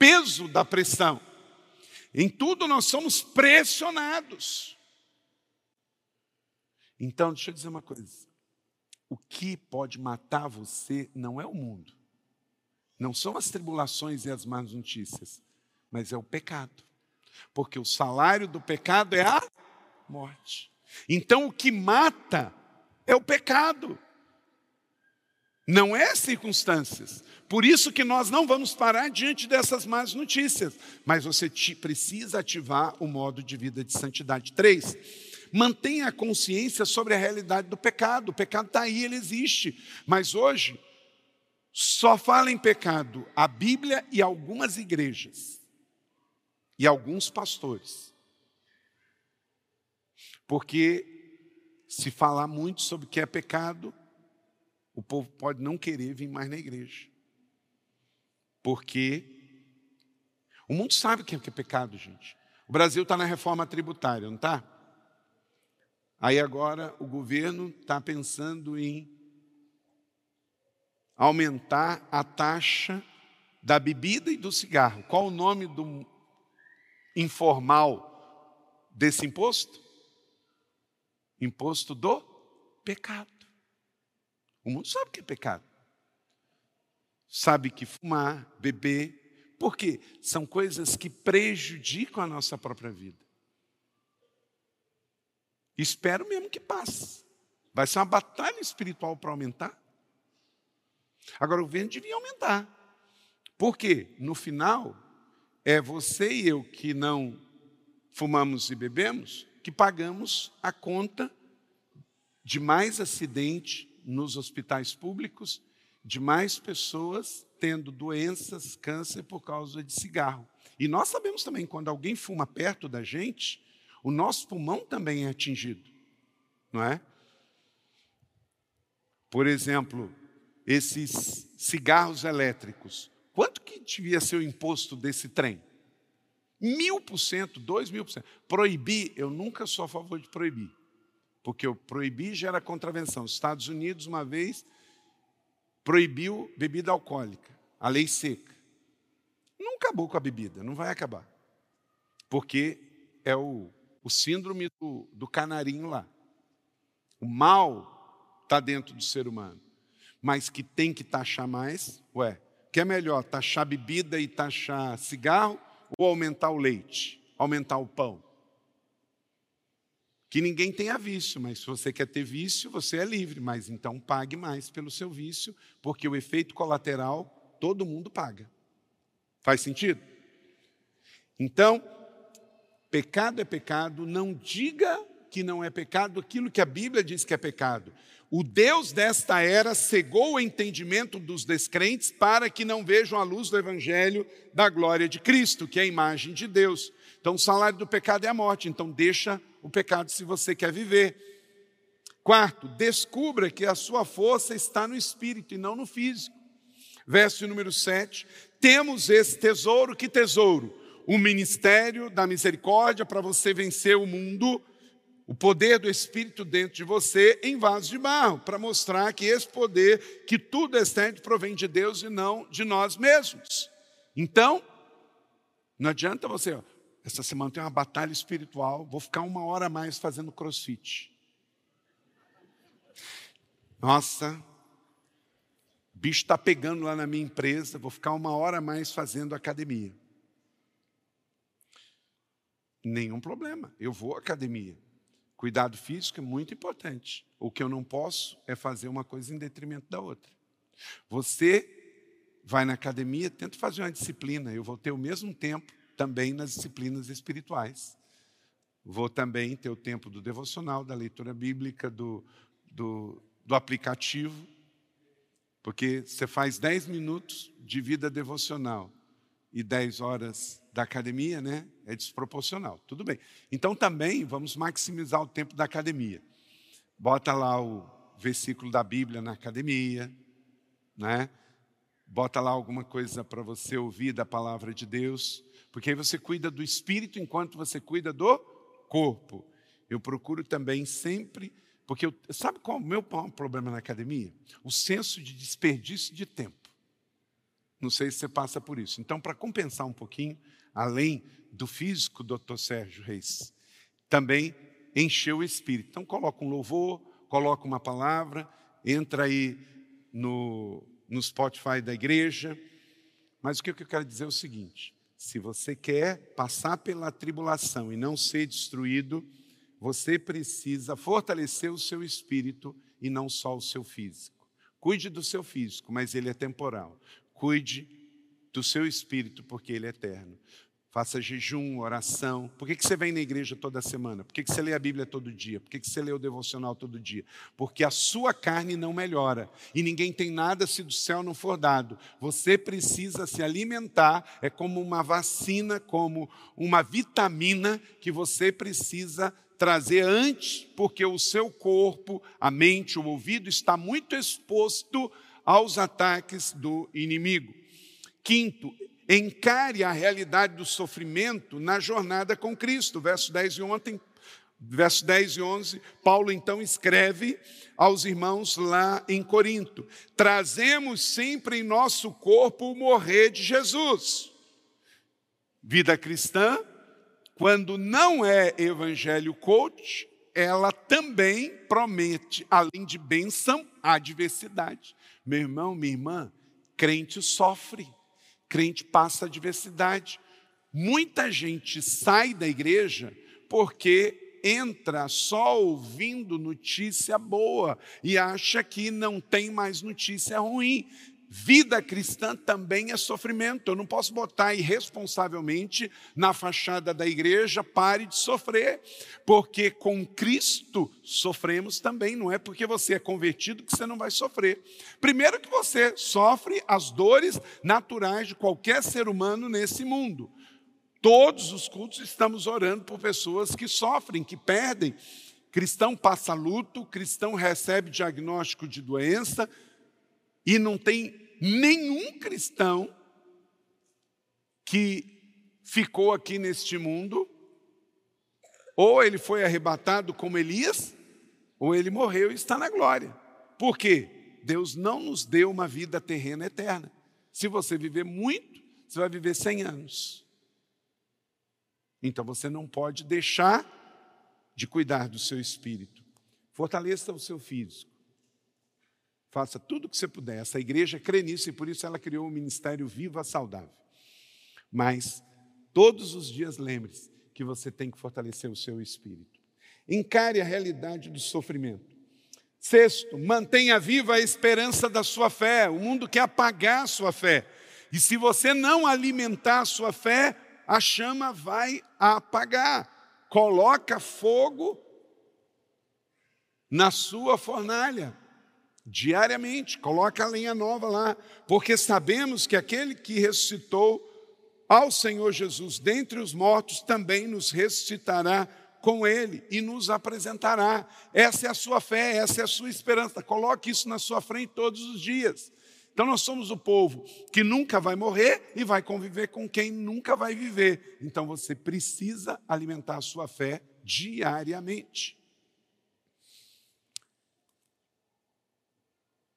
S2: peso da pressão. Em tudo nós somos pressionados. Então, deixa eu dizer uma coisa. O que pode matar você não é o mundo, não são as tribulações e as más notícias, mas é o pecado. Porque o salário do pecado é a morte. Então, o que mata é o pecado, não é circunstâncias. Por isso que nós não vamos parar diante dessas más notícias, mas você precisa ativar o modo de vida de santidade. Três, mantenha a consciência sobre a realidade do pecado. O pecado está aí, ele existe. Mas hoje, Só fala em pecado a Bíblia e algumas igrejas e alguns pastores. Porque se falar muito sobre o que é pecado, o povo pode não querer vir mais na igreja. Porque o mundo sabe o que é pecado, gente. O Brasil está na reforma tributária, não está? Aí agora o governo está pensando em aumentar a taxa da bebida e do cigarro. Qual o nome do informal desse imposto? Imposto do pecado. O mundo sabe que é pecado. Sabe que fumar, beber, porque são coisas que prejudicam a nossa própria vida. Espero mesmo que passe. Vai ser uma batalha espiritual para aumentar. Agora, o governo devia aumentar. Por quê? No final, é você e eu que não fumamos e bebemos que pagamos a conta de mais acidente nos hospitais públicos, de mais pessoas tendo doenças, câncer por causa de cigarro. E nós sabemos também, quando alguém fuma perto da gente, o nosso pulmão também é atingido, não é? Por exemplo, esses cigarros elétricos, quanto que devia ser o imposto desse trem? Mil por cento, dois mil por cento. Proibir, eu nunca sou a favor de proibir, porque o proibir gera contravenção. Os Estados Unidos, uma vez, proibiu bebida alcoólica, a lei seca. Não acabou com a bebida, não vai acabar, porque é o, o síndrome do, do canarinho lá. O mal está dentro do ser humano mas que tem que taxar mais, ué, que é melhor taxar bebida e taxar cigarro ou aumentar o leite, aumentar o pão? Que ninguém tenha vício, mas se você quer ter vício, você é livre, mas então pague mais pelo seu vício, porque o efeito colateral todo mundo paga. Faz sentido? Então, pecado é pecado, não diga que não é pecado aquilo que a Bíblia diz que é pecado. O Deus desta era cegou o entendimento dos descrentes para que não vejam a luz do Evangelho da glória de Cristo, que é a imagem de Deus. Então, o salário do pecado é a morte, então deixa o pecado se você quer viver. Quarto, descubra que a sua força está no espírito e não no físico. Verso número 7. Temos esse tesouro, que tesouro? O ministério da misericórdia para você vencer o mundo o poder do Espírito dentro de você em vaso de barro, para mostrar que esse poder, que tudo externo, provém de Deus e não de nós mesmos. Então, não adianta você, ó, essa semana tem uma batalha espiritual, vou ficar uma hora a mais fazendo crossfit. Nossa, bicho está pegando lá na minha empresa, vou ficar uma hora a mais fazendo academia. Nenhum problema, eu vou à academia. Cuidado físico é muito importante. O que eu não posso é fazer uma coisa em detrimento da outra. Você vai na academia, tenta fazer uma disciplina. Eu vou ter o mesmo tempo também nas disciplinas espirituais. Vou também ter o tempo do devocional, da leitura bíblica, do, do, do aplicativo. Porque você faz 10 minutos de vida devocional e 10 horas da academia, né? É desproporcional. Tudo bem. Então também vamos maximizar o tempo da academia. Bota lá o versículo da Bíblia na academia, né? Bota lá alguma coisa para você ouvir da palavra de Deus, porque aí você cuida do espírito enquanto você cuida do corpo. Eu procuro também sempre, porque eu, sabe qual é o meu problema na academia? O senso de desperdício de tempo. Não sei se você passa por isso. Então, para compensar um pouquinho, além do físico, doutor Sérgio Reis, também encheu o espírito. Então, coloca um louvor, coloca uma palavra, entra aí no, no Spotify da igreja. Mas o que eu quero dizer é o seguinte: se você quer passar pela tribulação e não ser destruído, você precisa fortalecer o seu espírito e não só o seu físico. Cuide do seu físico, mas ele é temporal. Cuide do seu espírito, porque ele é eterno. Faça jejum, oração. Por que, que você vem na igreja toda semana? Por que, que você lê a Bíblia todo dia? Por que, que você lê o devocional todo dia? Porque a sua carne não melhora. E ninguém tem nada se do céu não for dado. Você precisa se alimentar. É como uma vacina, como uma vitamina que você precisa trazer antes, porque o seu corpo, a mente, o ouvido está muito exposto aos ataques do inimigo. Quinto, Encare a realidade do sofrimento na jornada com Cristo. Verso 10 e ontem, verso 10 e 11, Paulo então escreve aos irmãos lá em Corinto: Trazemos sempre em nosso corpo o morrer de Jesus. Vida cristã, quando não é evangelho coach, ela também promete, além de bênção, adversidade. Meu irmão, minha irmã, crente sofre crente passa adversidade. Muita gente sai da igreja porque entra só ouvindo notícia boa e acha que não tem mais notícia ruim. Vida cristã também é sofrimento. Eu não posso botar irresponsavelmente na fachada da igreja, pare de sofrer, porque com Cristo sofremos também. Não é porque você é convertido que você não vai sofrer. Primeiro, que você sofre as dores naturais de qualquer ser humano nesse mundo. Todos os cultos estamos orando por pessoas que sofrem, que perdem. Cristão passa luto, cristão recebe diagnóstico de doença e não tem nenhum cristão que ficou aqui neste mundo, ou ele foi arrebatado como Elias, ou ele morreu e está na glória. Por quê? Deus não nos deu uma vida terrena eterna. Se você viver muito, você vai viver 100 anos. Então você não pode deixar de cuidar do seu espírito. Fortaleça o seu físico. Faça tudo o que você puder. Essa igreja crê nisso e por isso ela criou o ministério Viva Saudável. Mas todos os dias lembre-se que você tem que fortalecer o seu espírito. Encare a realidade do sofrimento. Sexto, mantenha viva a esperança da sua fé. O mundo quer apagar a sua fé. E se você não alimentar a sua fé, a chama vai apagar. Coloca fogo na sua fornalha diariamente, coloca a lenha nova lá, porque sabemos que aquele que ressuscitou ao Senhor Jesus dentre os mortos também nos ressuscitará com ele e nos apresentará. Essa é a sua fé, essa é a sua esperança. Coloque isso na sua frente todos os dias. Então nós somos o povo que nunca vai morrer e vai conviver com quem nunca vai viver. Então você precisa alimentar a sua fé diariamente.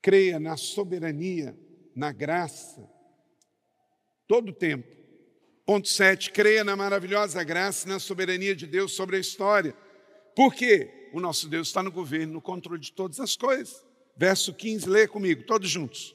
S2: Creia na soberania, na graça, todo o tempo. Ponto 7, creia na maravilhosa graça e na soberania de Deus sobre a história. Por quê? O nosso Deus está no governo, no controle de todas as coisas. Verso 15, lê comigo, todos juntos.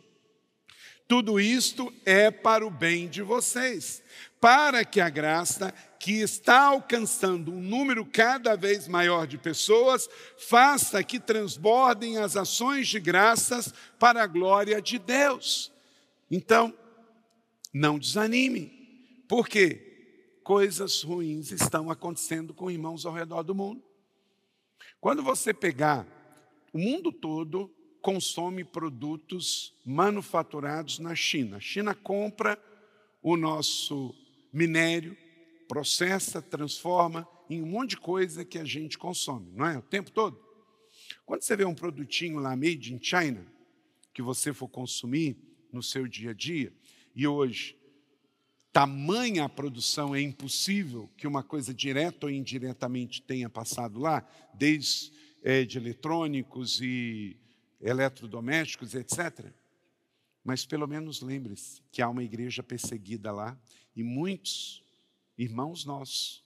S2: Tudo isto é para o bem de vocês, para que a graça que está alcançando um número cada vez maior de pessoas faça que transbordem as ações de graças para a glória de Deus. Então, não desanime, porque coisas ruins estão acontecendo com irmãos ao redor do mundo. Quando você pegar o mundo todo, consome produtos manufaturados na China. A China compra o nosso minério, processa, transforma em um monte de coisa que a gente consome, não é? O tempo todo. Quando você vê um produtinho lá made in China, que você for consumir no seu dia a dia, e hoje tamanha a produção é impossível que uma coisa direta ou indiretamente tenha passado lá, desde é, de eletrônicos e eletrodomésticos, etc. Mas pelo menos lembre-se que há uma igreja perseguida lá e muitos irmãos nossos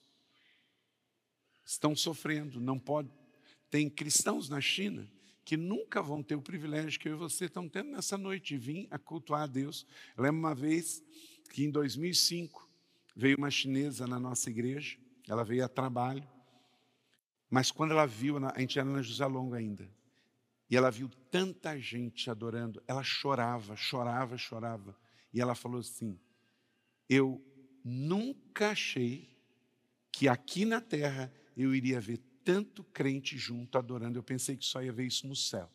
S2: estão sofrendo, não pode. Tem cristãos na China que nunca vão ter o privilégio que eu e você estão tendo nessa noite de vir a cultuar a Deus. Eu lembro uma vez que em 2005 veio uma chinesa na nossa igreja, ela veio a trabalho, mas quando ela viu, a gente era na José Longo ainda, e ela viu tanta gente adorando, ela chorava, chorava, chorava. E ela falou assim: Eu nunca achei que aqui na terra eu iria ver tanto crente junto adorando. Eu pensei que só ia ver isso no céu.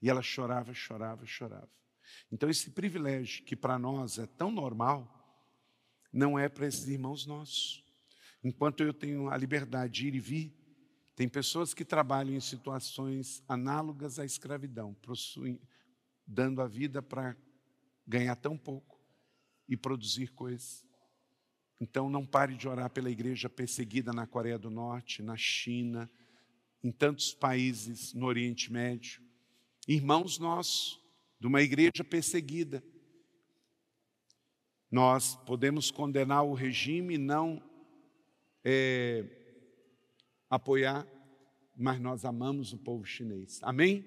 S2: E ela chorava, chorava, chorava. Então, esse privilégio que para nós é tão normal, não é para esses irmãos nossos. Enquanto eu tenho a liberdade de ir e vir, tem pessoas que trabalham em situações análogas à escravidão, dando a vida para ganhar tão pouco e produzir coisas. Então não pare de orar pela igreja perseguida na Coreia do Norte, na China, em tantos países no Oriente Médio. Irmãos nossos, de uma igreja perseguida. Nós podemos condenar o regime, não é, apoiar, mas nós amamos o povo chinês. Amém?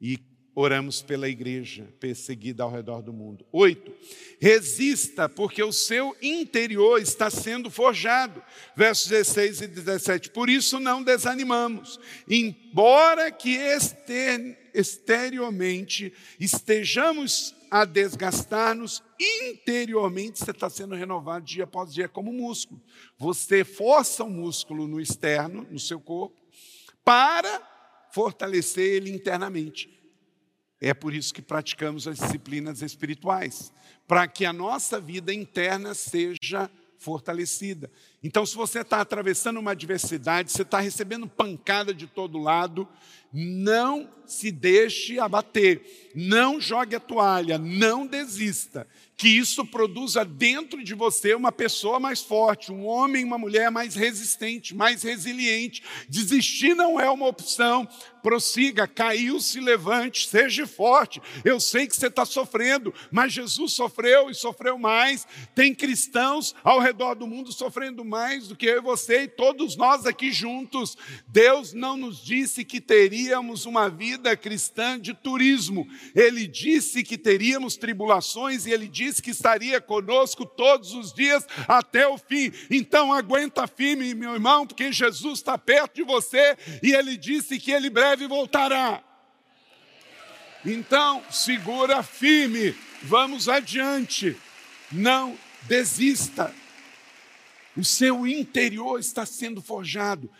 S2: E oramos pela igreja perseguida ao redor do mundo. Oito, resista, porque o seu interior está sendo forjado. Versos 16 e 17. Por isso não desanimamos, embora que exteriormente estejamos a desgastar-nos, interiormente você está sendo renovado dia após dia como músculo. Você força o músculo no externo, no seu corpo, para fortalecer ele internamente. É por isso que praticamos as disciplinas espirituais, para que a nossa vida interna seja fortalecida. Então, se você está atravessando uma adversidade, você está recebendo pancada de todo lado, não se deixe abater, não jogue a toalha, não desista. Que isso produza dentro de você uma pessoa mais forte, um homem, uma mulher mais resistente, mais resiliente. Desistir não é uma opção. Prossiga, caiu, se levante, seja forte. Eu sei que você está sofrendo, mas Jesus sofreu e sofreu mais. Tem cristãos ao redor do mundo sofrendo mais do que eu e você e todos nós aqui juntos. Deus não nos disse que teríamos uma vida cristã de turismo. Ele disse que teríamos tribulações e ele disse que estaria conosco todos os dias até o fim. Então aguenta firme, meu irmão, porque Jesus está perto de você e ele disse que ele breve voltará. Então, segura firme, vamos adiante, não desista. O seu interior está sendo forjado.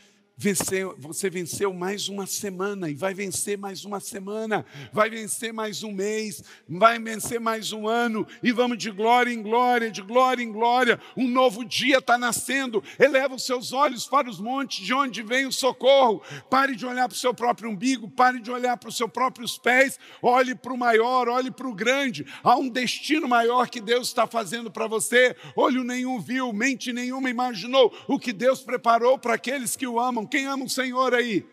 S2: Venceu, você venceu mais uma semana e vai vencer mais uma semana, vai vencer mais um mês, vai vencer mais um ano e vamos de glória em glória, de glória em glória. Um novo dia está nascendo. Eleva os seus olhos para os montes, de onde vem o socorro. Pare de olhar para o seu próprio umbigo, pare de olhar para os seus próprios pés. Olhe para o maior, olhe para o grande. Há um destino maior que Deus está fazendo para você. Olho nenhum viu, mente nenhuma imaginou o que Deus preparou para aqueles que o amam quem ama o Senhor aí?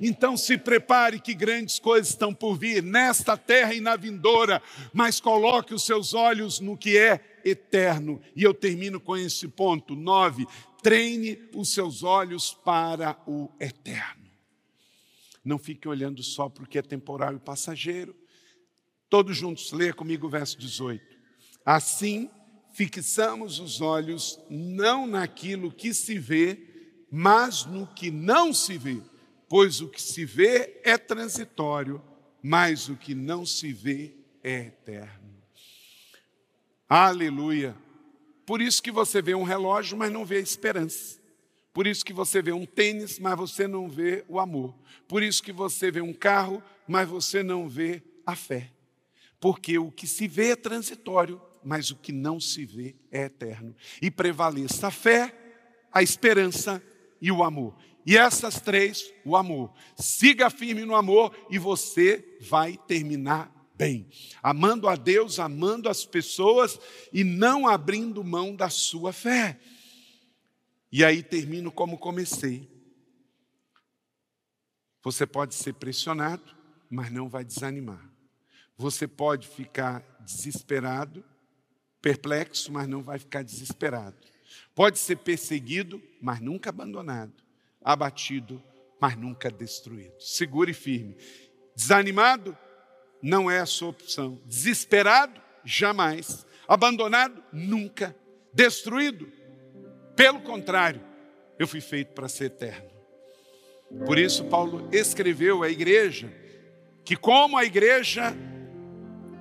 S2: Então se prepare que grandes coisas estão por vir nesta terra e na vindoura, mas coloque os seus olhos no que é eterno. E eu termino com esse ponto. Nove, treine os seus olhos para o eterno. Não fique olhando só para o que é temporal e passageiro. Todos juntos, leia comigo o verso 18. Assim, fixamos os olhos não naquilo que se vê, mas no que não se vê, pois o que se vê é transitório, mas o que não se vê é eterno. Aleluia. Por isso que você vê um relógio, mas não vê a esperança. Por isso que você vê um tênis, mas você não vê o amor. Por isso que você vê um carro, mas você não vê a fé. Porque o que se vê é transitório, mas o que não se vê é eterno. E prevaleça a fé, a esperança e o amor. E essas três, o amor. Siga firme no amor e você vai terminar bem. Amando a Deus, amando as pessoas e não abrindo mão da sua fé. E aí termino como comecei. Você pode ser pressionado, mas não vai desanimar. Você pode ficar desesperado, perplexo, mas não vai ficar desesperado. Pode ser perseguido, mas nunca abandonado. Abatido, mas nunca destruído. Segure firme. Desanimado, não é a sua opção. Desesperado, jamais. Abandonado, nunca. Destruído, pelo contrário, eu fui feito para ser eterno. Por isso, Paulo escreveu à igreja que, como a igreja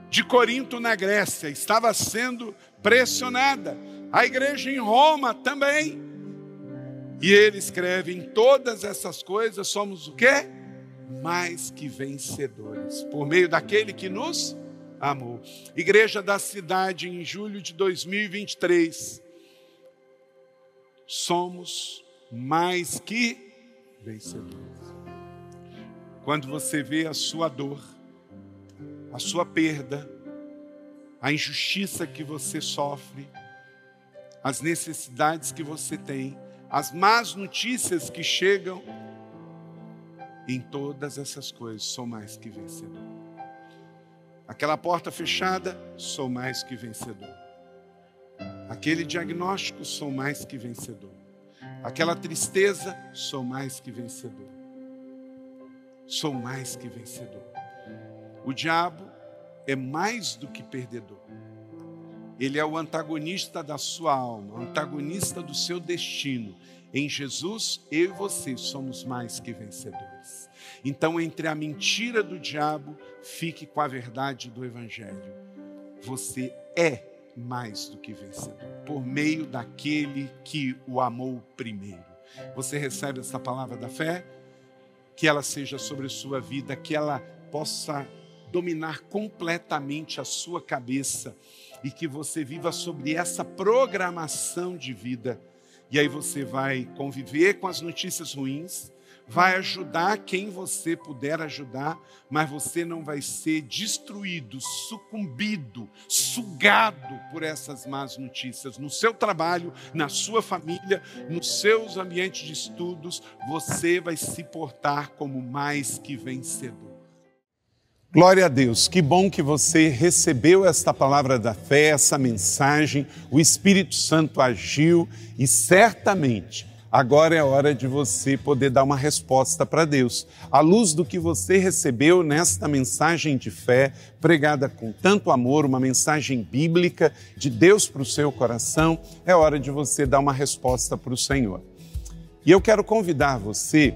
S2: de Corinto, na Grécia, estava sendo pressionada. A igreja em Roma também. E ele escreve: em todas essas coisas somos o quê? Mais que vencedores, por meio daquele que nos amou. Igreja da cidade, em julho de 2023, somos mais que vencedores. Quando você vê a sua dor, a sua perda, a injustiça que você sofre, as necessidades que você tem, as más notícias que chegam, em todas essas coisas sou mais que vencedor. Aquela porta fechada, sou mais que vencedor. Aquele diagnóstico, sou mais que vencedor. Aquela tristeza, sou mais que vencedor. Sou mais que vencedor. O diabo é mais do que perdedor. Ele é o antagonista da sua alma, antagonista do seu destino. Em Jesus, eu e você somos mais que vencedores. Então, entre a mentira do diabo, fique com a verdade do Evangelho. Você é mais do que vencedor, por meio daquele que o amou primeiro. Você recebe essa palavra da fé? Que ela seja sobre sua vida, que ela possa dominar completamente a sua cabeça e que você viva sobre essa programação de vida. E aí você vai conviver com as notícias ruins, vai ajudar quem você puder ajudar, mas você não vai ser destruído, sucumbido, sugado por essas más notícias. No seu trabalho, na sua família, nos seus ambientes de estudos, você vai se portar como mais que vencedor. Glória a Deus, que bom que você recebeu esta palavra da fé, essa mensagem, o Espírito Santo agiu e certamente Agora é hora de você poder dar uma resposta para Deus. À luz do que você recebeu nesta mensagem de fé, pregada com tanto amor, uma mensagem bíblica de Deus para o seu coração, é hora de você dar uma resposta para o Senhor. E eu quero convidar você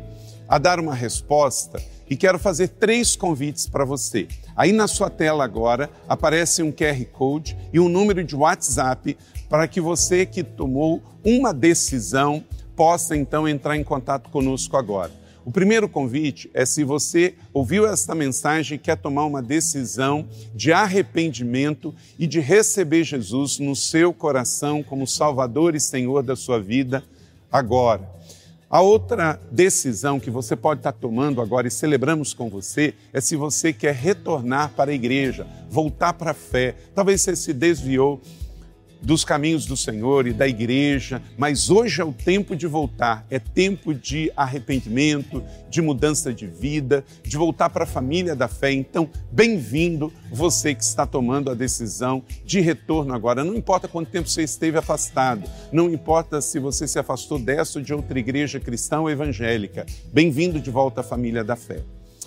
S2: a dar uma resposta e quero fazer três convites para você. Aí na sua tela agora aparece um QR Code e um número de WhatsApp para que você que tomou uma decisão possa então entrar em contato conosco agora. O primeiro convite é se você ouviu esta mensagem e quer tomar uma decisão de arrependimento e de receber Jesus no seu coração como Salvador e Senhor da sua vida agora. A outra decisão que você pode estar tomando agora e celebramos com você é se você quer retornar para a igreja, voltar para a fé. Talvez você se desviou dos caminhos do Senhor e da igreja, mas hoje é o tempo de voltar, é tempo de arrependimento, de mudança de vida, de voltar para a família da fé. Então, bem-vindo você que está tomando a decisão de retorno agora. Não importa quanto tempo você esteve afastado, não importa se você se afastou dessa ou de outra igreja cristã ou evangélica, bem-vindo de volta à família da fé.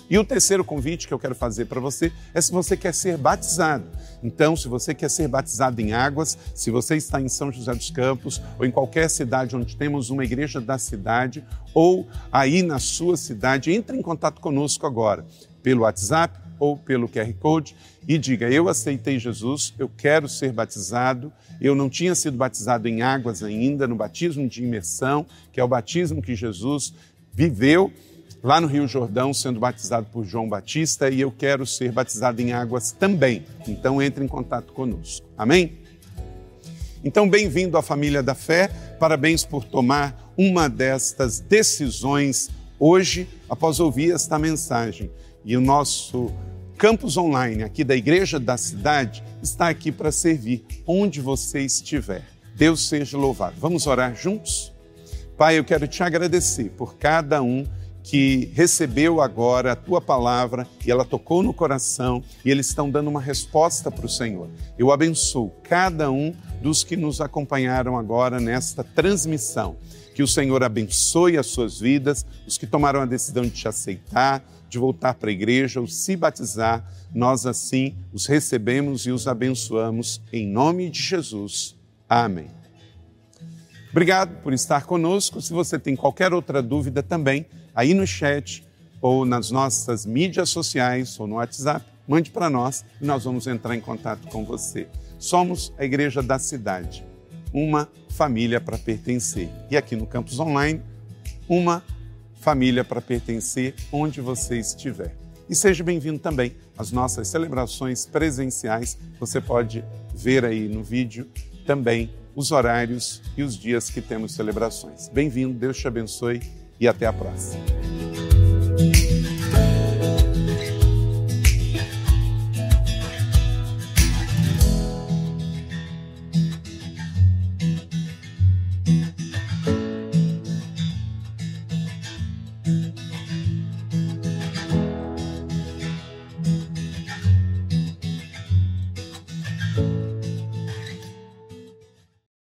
S2: E o terceiro convite que eu quero fazer para você é se você quer ser batizado. Então, se você quer ser batizado em águas, se você está em São José dos Campos ou em qualquer cidade onde temos uma igreja da cidade ou aí na sua cidade, entre em contato conosco agora pelo WhatsApp ou pelo QR Code e diga: Eu aceitei Jesus, eu quero ser batizado. Eu não tinha sido batizado em águas ainda, no batismo de imersão, que é o batismo que Jesus viveu lá no Rio Jordão, sendo batizado por João Batista, e eu quero ser batizado em águas também. Então entre em contato conosco. Amém? Então, bem-vindo à família da fé. Parabéns por tomar uma destas decisões hoje, após ouvir esta mensagem. E o nosso campus online aqui da Igreja da Cidade está aqui para servir onde você estiver. Deus seja louvado. Vamos orar juntos? Pai, eu quero te agradecer por cada um que recebeu agora a tua palavra e ela tocou no coração e eles estão dando uma resposta para o Senhor. Eu abençoo cada um dos que nos acompanharam agora nesta transmissão. Que o Senhor abençoe as suas vidas, os que tomaram a decisão de te aceitar, de voltar para a igreja ou se batizar, nós assim os recebemos e os abençoamos em nome de Jesus. Amém. Obrigado por estar conosco. Se você tem qualquer outra dúvida também, aí no chat ou nas nossas mídias sociais ou no WhatsApp, mande para nós e nós vamos entrar em contato com você. Somos a igreja da cidade, uma família para pertencer. E aqui no campus online, uma família para pertencer onde você estiver. E seja bem-vindo também às nossas celebrações presenciais. Você pode ver aí no vídeo também os horários e os dias que temos celebrações. Bem-vindo, Deus te abençoe e até a próxima.